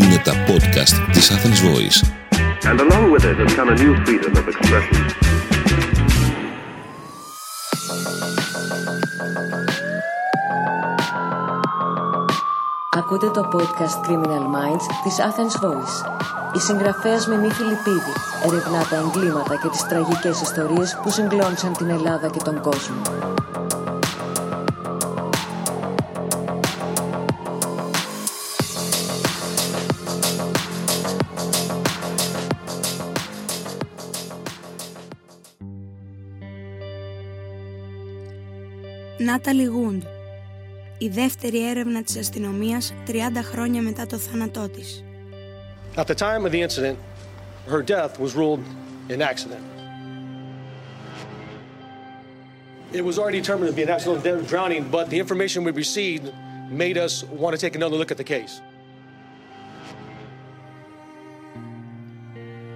Είναι τα podcast της Athens Voice. And along with it has come a new freedom of expression. Ακούτε το podcast Criminal Minds της Athens Voice. Η συγγραφέας Μενή Φιλιππίδη ερευνά τα εγκλήματα και τις τραγικές ιστορίες που συγκλώνησαν την Ελλάδα και τον κόσμο. Νάταλι Γούντ Η δεύτερη έρευνα της αστυνομίας 30 χρόνια μετά το θάνατό της At the time of the incident, her death was ruled an accident. It was already determined to be an accidental death drowning, but the information we received made us want to take another look at the case.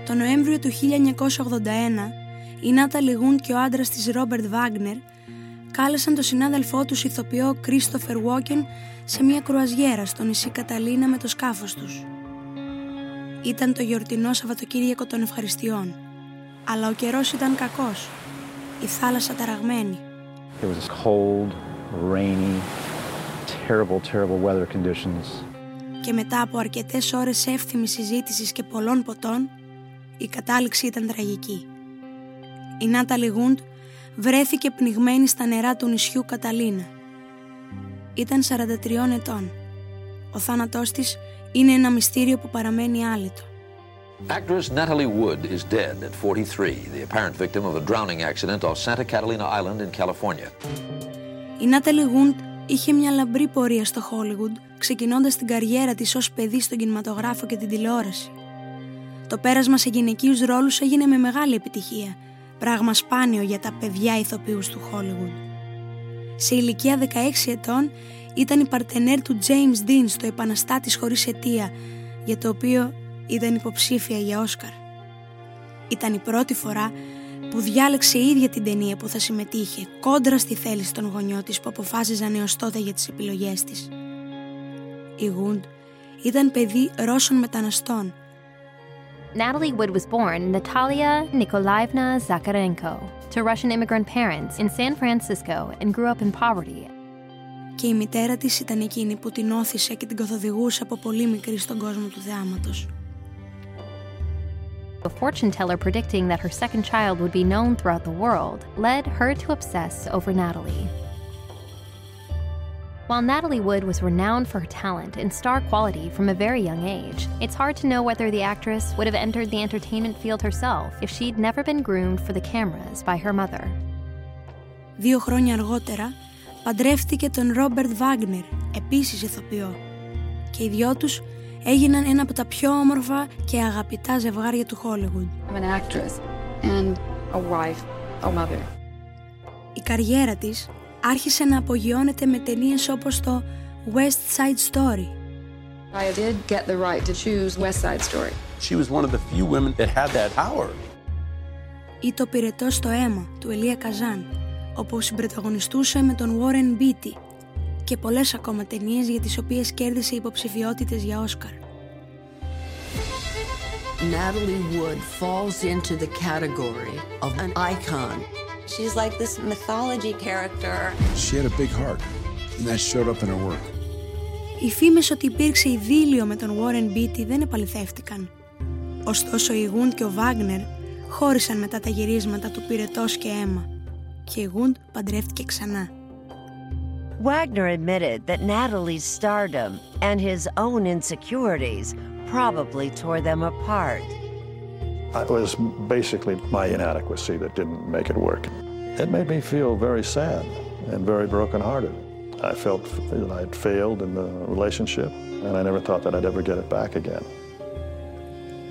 Το Νοέμβριο του 1981 η Νάταλι Γούντ και ο άντρας της Ρόμπερτ Βάγνερ κάλεσαν τον συνάδελφό τους ηθοποιό Κρίστοφερ Βόκεν σε μια κρουαζιέρα στο νησί Καταλίνα με το σκάφος τους. Ήταν το γιορτινό Σαββατοκύριακο των ευχαριστειών. Αλλά ο καιρός ήταν κακός. Η θάλασσα ταραγμένη. It was cold, rainy, terrible, terrible weather conditions. Και μετά από αρκετές ώρες εύθυμης συζήτησης και πολλών ποτών, η κατάληξη ήταν τραγική. Η Νάταλι Γούντ βρέθηκε πνιγμένη στα νερά του νησιού Καταλίνα. Ήταν 43 ετών. Ο θάνατός της είναι ένα μυστήριο που παραμένει άλυτο. Actress Natalie Wood is dead at 43, the apparent victim of a drowning accident off Santa Catalina Island in California. Η Νάταλι Γούντ είχε μια λαμπρή πορεία στο Hollywood, ξεκινώντας την καριέρα της ως παιδί στον κινηματογράφο και την τηλεόραση. Το πέρασμα σε γυναικείους ρόλους έγινε με μεγάλη επιτυχία, πράγμα σπάνιο για τα παιδιά ηθοποιούς του Hollywood. Σε ηλικία 16 ετών ήταν η παρτενέρ του James Dean στο «Επαναστάτης χωρίς αιτία», για το οποίο ήταν υποψήφια για Όσκαρ. Ήταν η πρώτη φορά που διάλεξε η ίδια την ταινία που θα συμμετείχε, κόντρα στη θέληση των γονιών της που αποφάσιζαν έως τότε για τις επιλογές της. Η Γούντ ήταν παιδί Ρώσων μεταναστών. Natalie Wood was born Natalia Nikolaevna Zakarenko to Russian immigrant parents in San Francisco and grew up in poverty και η μητέρα της ήταν εκείνη που την όθησε και την καθοδηγούσε από πολύ μικρή στον κόσμο του θεάματος. A fortune teller predicting that her second child would be known throughout the world led her to obsess over Natalie. While Natalie Wood was renowned for her talent and star quality from a very young age, it's hard to know whether the actress would have entered the entertainment field herself if she'd never been groomed for the cameras by her mother. Δύο χρόνια αργότερα, παντρεύτηκε τον Ρόμπερτ Βάγνερ, επίσης ηθοποιό. Και οι δυο τους έγιναν ένα από τα πιο όμορφα και αγαπητά ζευγάρια του Hollywood. I'm an actress and a wife, a mother. Η καριέρα της άρχισε να απογειώνεται με ταινίες όπως το West Side Story. I did get the right to choose West Side Story. She was one of the few women that had that power. Ή το πυρετό στο αίμα του Ελία Καζάν, όπου συμπρεταγωνιστούσε με τον Warren Beatty και πολλές ακόμα ταινίες για τις οποίες κέρδισε υποψηφιότητες για Όσκαρ. Natalie Wood falls into the category of an icon. She's like this mythology character. She had a big heart, and that showed up in her work. Οι φήμες ότι υπήρξε ειδήλιο με τον Warren Beatty δεν επαληθεύτηκαν. Ωστόσο η Γούντ και ο Βάγνερ χώρισαν μετά τα γυρίσματα του Πυρετός και αίμα και η Γούντ παντρεύτηκε ξανά. Wagner admitted that Natalie's stardom and his own insecurities probably tore them apart. It was basically my inadequacy that didn't make it work. It made me feel very sad and very brokenhearted. I felt that I had failed in the relationship and I never thought that I'd ever get it back again.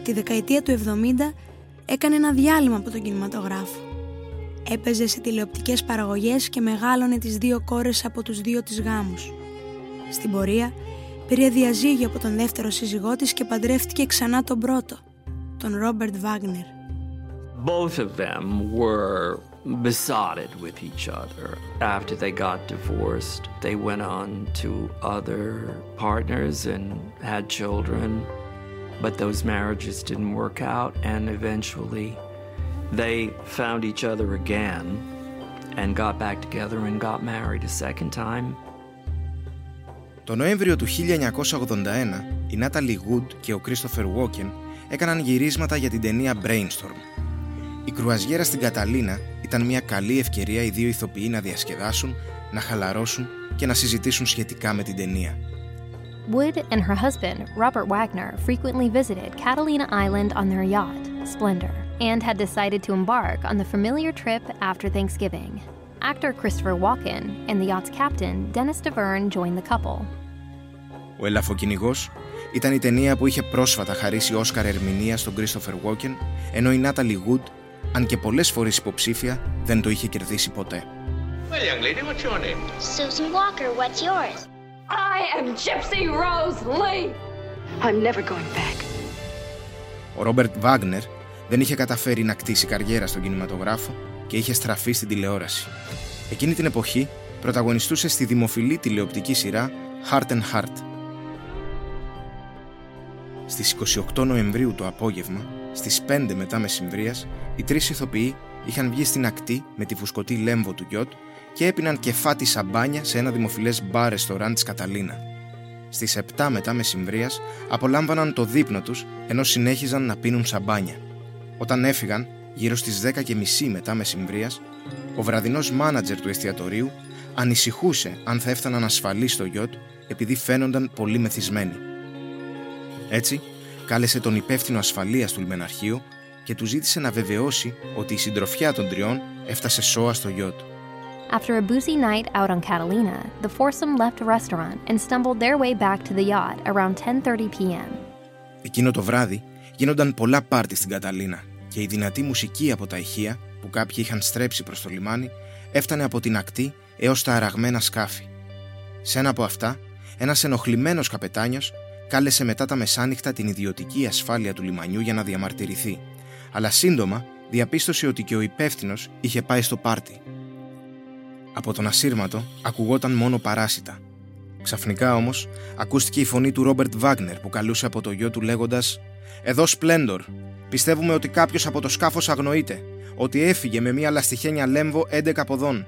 Τη δεκαετία του 70 έκανε ένα διάλειμμα από τον κινηματογράφο. Έπαιζε σε τηλεοπτικές παραγωγές και μεγάλωνε τις δύο κόρες από τους δύο της γάμους. Στην πορεία πήρε διαζύγιο από τον δεύτερο σύζυγό της και παντρεύτηκε ξανά τον πρώτο, τον Ρόμπερτ Βάγνερ. Both of them were besotted with each other. After they got divorced, they went on to other partners and had children. But those marriages didn't work out, and eventually they found each other again and got back together and got married a second time. Το Νοέμβριο του 1981, η Natalie Wood και ο Christopher Walken έκαναν γυρίσματα για την ταινία Brainstorm. Η κρουαζιέρα στην Καταλίνα ήταν μια καλή ευκαιρία οι δύο ηθοποιοί να διασκεδάσουν, να χαλαρώσουν και να συζητήσουν σχετικά με την ταινία. Wood and her husband, Robert Wagner, frequently visited Catalina Island on their yacht, Splendor, and had decided to embark on the familiar trip after Thanksgiving. Actor Christopher Walken and the yacht's captain, Dennis DeVerne, joined the couple. Ο Ελαφοκυνηγός ήταν η ταινία που είχε πρόσφατα χαρίσει Όσκαρ ερμηνεία στον Christopher Walken, ενώ η Natalie Wood, αν και πολλές φορές υποψήφια, δεν το είχε κερδίσει ποτέ. Well, young lady, what's your name? Susan Walker, what's yours? I am Gypsy Rose Lee. I'm never going back. Ο Ρόμπερτ Βάγνερ δεν είχε καταφέρει να κτίσει καριέρα στον κινηματογράφο και είχε στραφεί στην τηλεόραση. Εκείνη την εποχή πρωταγωνιστούσε στη δημοφιλή τηλεοπτική σειρά Heart and Heart. Στις 28 Νοεμβρίου το απόγευμα, στις 5 μετά μεσημβρίας, οι τρεις ηθοποιοί είχαν βγει στην ακτή με τη φουσκωτή λέμβο του γιότ και έπιναν κεφάτι σαμπάνια σε ένα δημοφιλές μπαρ ρεστοράν της Καταλίνα. Στις 7 μετά μεσημβρίας απολάμβαναν το δείπνο τους ενώ συνέχιζαν να πίνουν σαμπάνια. Όταν έφυγαν, γύρω στις 10 και μισή μετά μεσημβρίας, ο βραδινός μάνατζερ του εστιατορίου ανησυχούσε αν θα έφταναν ασφαλείς στο γιότ επειδή φαίνονταν πολύ μεθυσμένοι. Έτσι, κάλεσε τον υπεύθυνο ασφαλείας του λιμεναρχείου και του ζήτησε να βεβαιώσει ότι η συντροφιά των τριών έφτασε σώα στο γιότ. After a boozy night out on Catalina, the foursome left a restaurant and stumbled their way back to the yacht around 10:30 p.m. Εκείνο το βράδυ γίνονταν πολλά πάρτι στην Καταλίνα και η δυνατή μουσική από τα ηχεία που κάποιοι είχαν στρέψει προς το λιμάνι έφτανε από την ακτή έως τα αραγμένα σκάφη. Σε ένα από αυτά, ένας ενοχλημένος καπετάνιος κάλεσε μετά τα μεσάνυχτα την ιδιωτική ασφάλεια του λιμανιού για να διαμαρτυρηθεί, αλλά σύντομα διαπίστωσε ότι και ο υπεύθυνος είχε πάει στο πάρτι. Από τον ασύρματο ακουγόταν μόνο παράσιτα. Ξαφνικά όμως ακούστηκε η φωνή του Ρόμπερτ Βάγνερ που καλούσε από το γιο του λέγοντας: Εδώ Σπλέντορ. Πιστεύουμε ότι κάποιος από το σκάφος αγνοείται. Ότι έφυγε με μια λαστιχένια λέμβο 11 ποδών.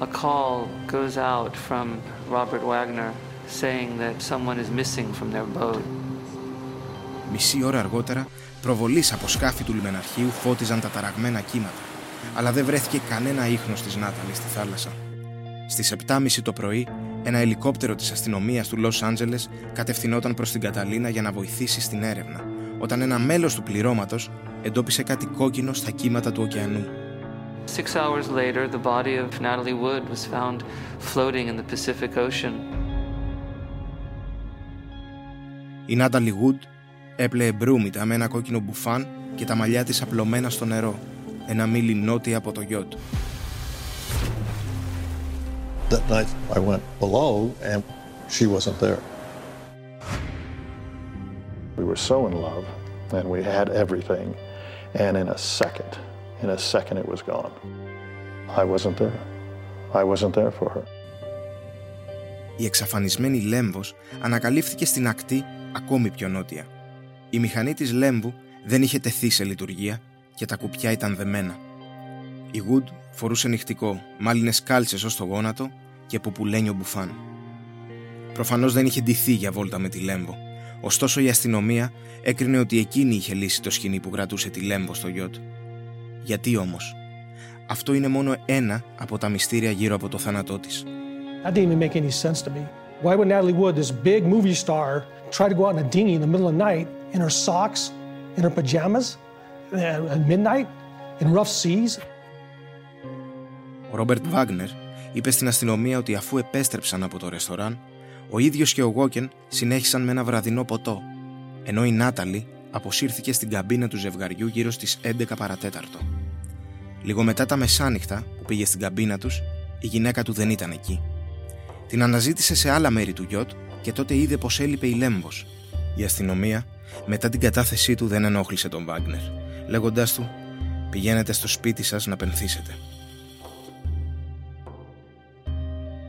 A call goes out from Robert Wagner saying that someone is missing from their boat. Μισή ώρα αργότερα, προβολείς από σκάφη του λιμεναρχείου φώτιζαν τα ταραγμένα κύματα, αλλά δεν βρέθηκε κανένα ίχνος της Νάταλης στη θάλασσα. Στις 7.30 το πρωί, ένα ελικόπτερο της αστυνομίας του Λος Άντζελες κατευθυνόταν προς την Καταλίνα για να βοηθήσει στην έρευνα, όταν ένα μέλος του πληρώματος εντόπισε κάτι κόκκινο στα κύματα του ωκεανού. Six hours later, the body of Natalie Wood was found floating in the Pacific Ocean. Η Νάταλι Wood έπλεε μπρούμητα με ένα κόκκινο μπουφάν και τα μαλλιά της απλωμένα στο νερό, ένα μίλι νότια από το γιότ. That night I went below and she wasn't there. We were so in love and we had everything and in a second, in a second it was gone. I wasn't there. I wasn't there for her. Η εξαφανισμένη Λέμβος ανακαλύφθηκε στην ακτή ακόμη πιο νότια. Η μηχανή της Λέμβου δεν είχε τεθεί σε λειτουργία και τα κουπιά ήταν δεμένα. Η Wood φορούσε νυχτικό, μάλινες κάλτσες ως το γόνατο και πουπουλένιο μπουφάν. Προφανώς δεν είχε ντυθεί για βόλτα με τη Λέμβο, ωστόσο η αστυνομία έκρινε ότι εκείνη είχε λύσει το σκηνή που κρατούσε τη Λέμβο στο γιότ. Γιατί όμως; Αυτό είναι μόνο ένα από τα μυστήρια γύρω από το θάνατό της. That didn't even make any sense to me. Why would Natalie Wood, this big movie star, try to go out in a dinghy in the middle of the night in her socks, in her pajamas, at midnight, in rough seas? Ο Ρόμπερτ Βάγνερ είπε στην αστυνομία ότι αφού επέστρεψαν από το ρεστοράν, ο ίδιος και ο Γόκεν συνέχισαν με ένα βραδινό ποτό, ενώ η Νάταλη αποσύρθηκε στην καμπίνα του ζευγαριού γύρω στις 11 παρατέταρτο. Λίγο μετά τα μεσάνυχτα που πήγε στην καμπίνα τους, η γυναίκα του δεν ήταν εκεί. Την αναζήτησε σε άλλα μέρη του γιότ και τότε είδε πως έλειπε η Λέμβος. Η αστυνομία, μετά την κατάθεσή του, δεν ενόχλησε τον Βάγνερ, λέγοντάς του «Πηγαίνετε στο σπίτι σας να πενθήσετε».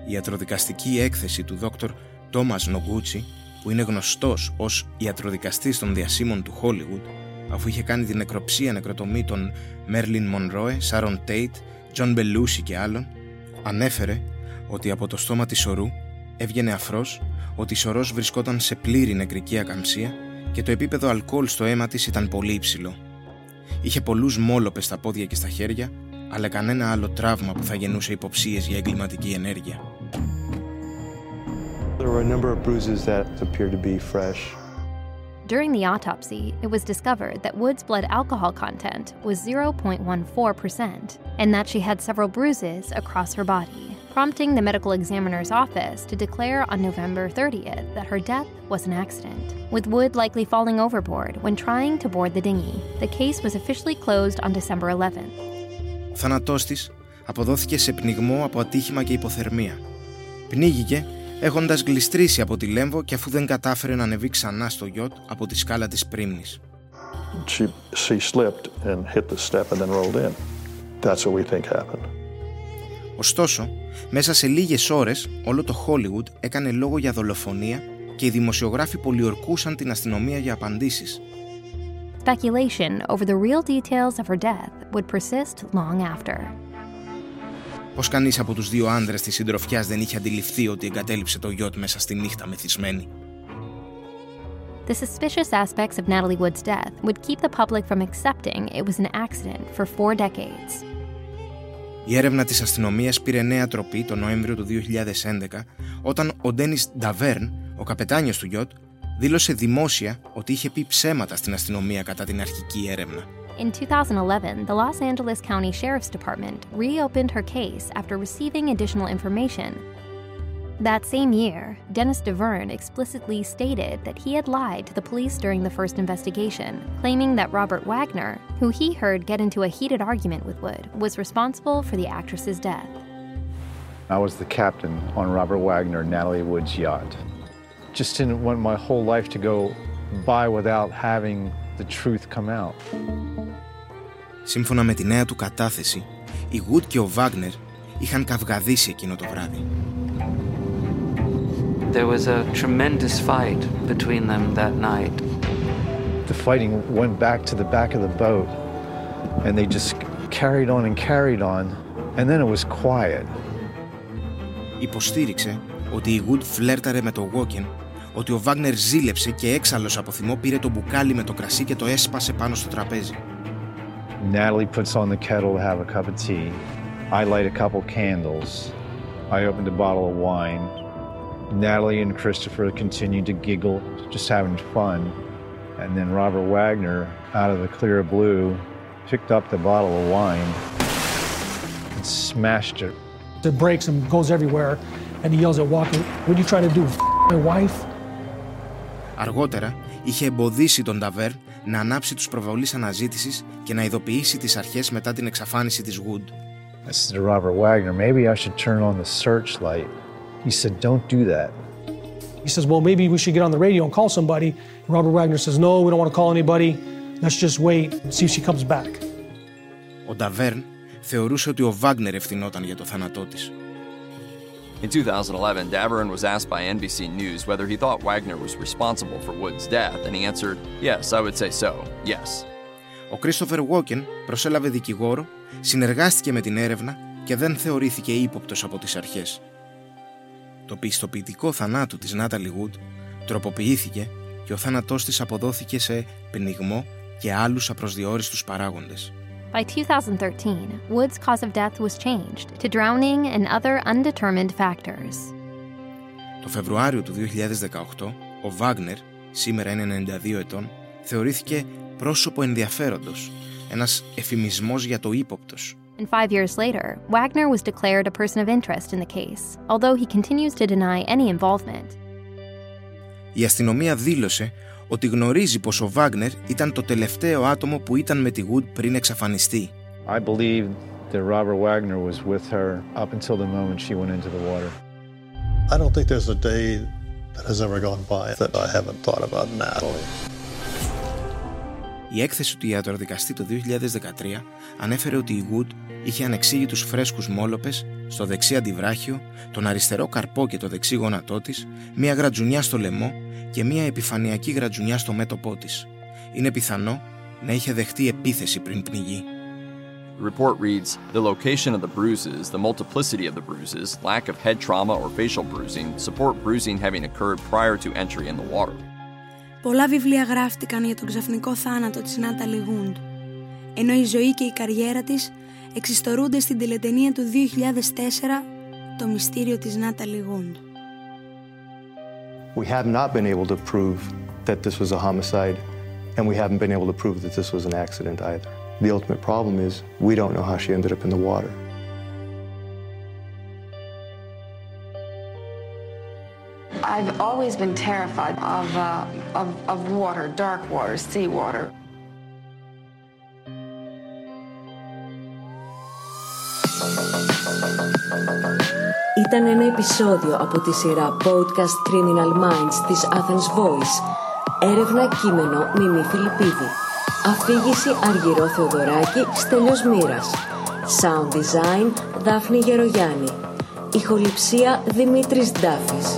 Η ιατροδικαστική έκθεση του δόκτωρ Τόμας Νογκούτσι που είναι γνωστός ως ιατροδικαστής των διασήμων του Hollywood, αφού είχε κάνει την νεκροψία νεκροτομή των Μέριλιν Μονρόε, Σάρον Τέιτ, Τζον Μπελούσι και άλλων, ανέφερε ότι από το στόμα της σορού έβγαινε αφρός ότι η σορός βρισκόταν σε πλήρη νεκρική ακαμψία και το επίπεδο αλκοόλ στο αίμα της ήταν πολύ υψηλό. Είχε πολλούς μώλωπες στα πόδια και στα χέρια, αλλά κανένα άλλο τραύμα που θα γεννούσε υποψίες για εγκληματική ενέργεια. There were a number of bruises that appeared to be fresh. During the autopsy, it was discovered that Wood's blood alcohol content was 0.14% and that she had several bruises across her body, prompting the medical examiner's office to declare on November 30th that her death was an accident, with Wood likely falling overboard when trying to board the dinghy. The case was officially closed on December 11th. Ο θάνατός της αποδόθηκε σε πνιγμό από ατύχημα και υποθερμία. Πνίγηκε έχοντας γλιστρήσει από τη Λέμβο και αφού δεν κατάφερε να ανεβεί ξανά στο γιότ από τη σκάλα της πρίμνης. She, she slipped and hit the step and then rolled in. That's what we think happened. Ωστόσο, μέσα σε λίγες ώρες όλο το Hollywood έκανε λόγο για δολοφονία και οι δημοσιογράφοι πολιορκούσαν την αστυνομία για απαντήσεις. Speculation over the real details of her death would persist long after. Πως κανείς από τους δύο άντρες της συντροφιάς δεν είχε αντιληφθεί ότι εγκατέλειψε το γιότ μέσα στη νύχτα μεθυσμένη; The suspicious aspects of Natalie Wood's death would keep the public from accepting it was an accident for four decades. Η έρευνα της αστυνομίας πήρε νέα τροπή το Νοέμβριο του 2011 όταν ο Ντένις Νταβέρν, ο καπετάνιος του γιότ, δήλωσε δημόσια ότι είχε πει ψέματα στην αστυνομία κατά την αρχική έρευνα. In 2011, the Los Angeles County Sheriff's Department reopened her case after receiving additional information. That same year, Dennis DeVerne explicitly stated that he had lied to the police during the first investigation, claiming that Robert Wagner, who he heard get into a heated argument with Wood, was responsible for the actress's death. I was the captain on Robert Wagner and Natalie Wood's yacht. Just didn't want my whole life to go by without having the truth come out. Σύμφωνα με τη νέα του κατάθεση, η Wood και ο Wagner είχαν καυγαδίσει εκείνο το βράδυ. There was a tremendous fight between them that night. The fighting went back to the back of the boat and they just carried on and carried on and then it was quiet. Υποστήριξε ότι η Wood φλέρταρε με το Walken, ότι ο Wagner ζήλεψε και έξαλλος από θυμό πήρε το μπουκάλι με το κρασί και το έσπασε πάνω στο τραπέζι. Natalie puts on the kettle to have a cup of tea. I light a couple candles. I opened a bottle of wine. Natalie and Christopher continued to giggle, just having fun. And then Robert Wagner, out of the clear blue, picked up the bottle of wine and smashed it. It breaks and goes everywhere, and he yells at Walker, What are you trying to do? F my wife? Αργότερα, είχε εμποδίσει τον Ταβέρ να ανάψει τους προβολείς αναζήτησης και να ειδοποιήσει τις αρχές μετά την εξαφάνιση της Wood. I said to Robert Wagner, maybe I should turn on the searchlight. He said, don't do that. He says, Well, maybe we should get on the radio and call somebody. And Robert Wagner says, No, we don't want to call anybody. Let's just wait and see if she comes back. Ο Νταβέρν θεωρούσε ότι ο Βάγνερ ευθυνόταν για το θάνατό της. In 2011, Davern was asked by NBC News whether he thought Wagner was responsible for Wood's death, and he answered, Yes, I would say so, yes. Ο Κρίστοφερ Walken προσέλαβε δικηγόρο, συνεργάστηκε με την έρευνα και δεν θεωρήθηκε ύποπτος από τις αρχές. Το πιστοποιητικό θανάτου της Νάταλι Wood τροποποιήθηκε και ο θάνατός της αποδόθηκε σε πνιγμό και άλλους απροσδιόριστους παράγοντες. By 2013, Wood's cause of death was changed to drowning and other undetermined factors. Το Φεβρουάριο του 2018, ο Βάγνερ, σήμερα είναι 92 ετών, θεωρήθηκε πρόσωπο ενδιαφέροντος, ένας εφημισμός για το ύποπτος. And five years later, Wagner was declared a person of interest in the case, although he continues to deny any involvement. Η αστυνομία δήλωσε ότι γνωρίζει πως ο Βάγνερ ήταν το τελευταίο άτομο που ήταν με τη Wood πριν εξαφανιστεί. I believe that Robert Wagner was with her up until the moment she went into the water. I don't think there's a day that has ever gone by that I haven't thought about Natalie. Η έκθεση του ιατροδικαστή το 2013 ανέφερε ότι η Wood είχε ανεξήγητους φρέσκους μόλοπες στο δεξί αντιβράχιο, τον αριστερό καρπό και το δεξί γόνατό της, μία γρατζουνιά στο λαιμό και μία επιφανειακή γρατζουνιά στο μέτωπό της. Είναι πιθανό να είχε δεχτεί επίθεση πριν πνιγεί. The report reads The location of the bruises, the multiplicity of the bruises, lack of head trauma or facial bruising support bruising having occurred prior to entry in the water. Πολλά βιβλία γράφτηκαν για τον ξαφνικό θάνατο της Νάταλι Γούντ, ενώ η ζωή και η καριέρα της εξιστορούνται στην τηλετενία του 2004 «Το μυστήριο της Νάταλι Γούντ». We have not been able to prove that this was a homicide, and we haven't been able to prove that this was an accident either. The ultimate problem is we don't know how she ended up in the water. I've always been terrified of, uh, of, of water, dark water, sea water. Ήταν ένα επεισόδιο από τη σειρά Podcast Criminal Minds της Athens Voice. Έρευνα κείμενο Μιμή Φιλιππίδη. Αφήγηση Αργυρό Θεοδωράκη Στέλιος Μοίρας. Sound Design Δάφνη Γερογιάννη. Ηχοληψία Δημήτρης Ντάφης.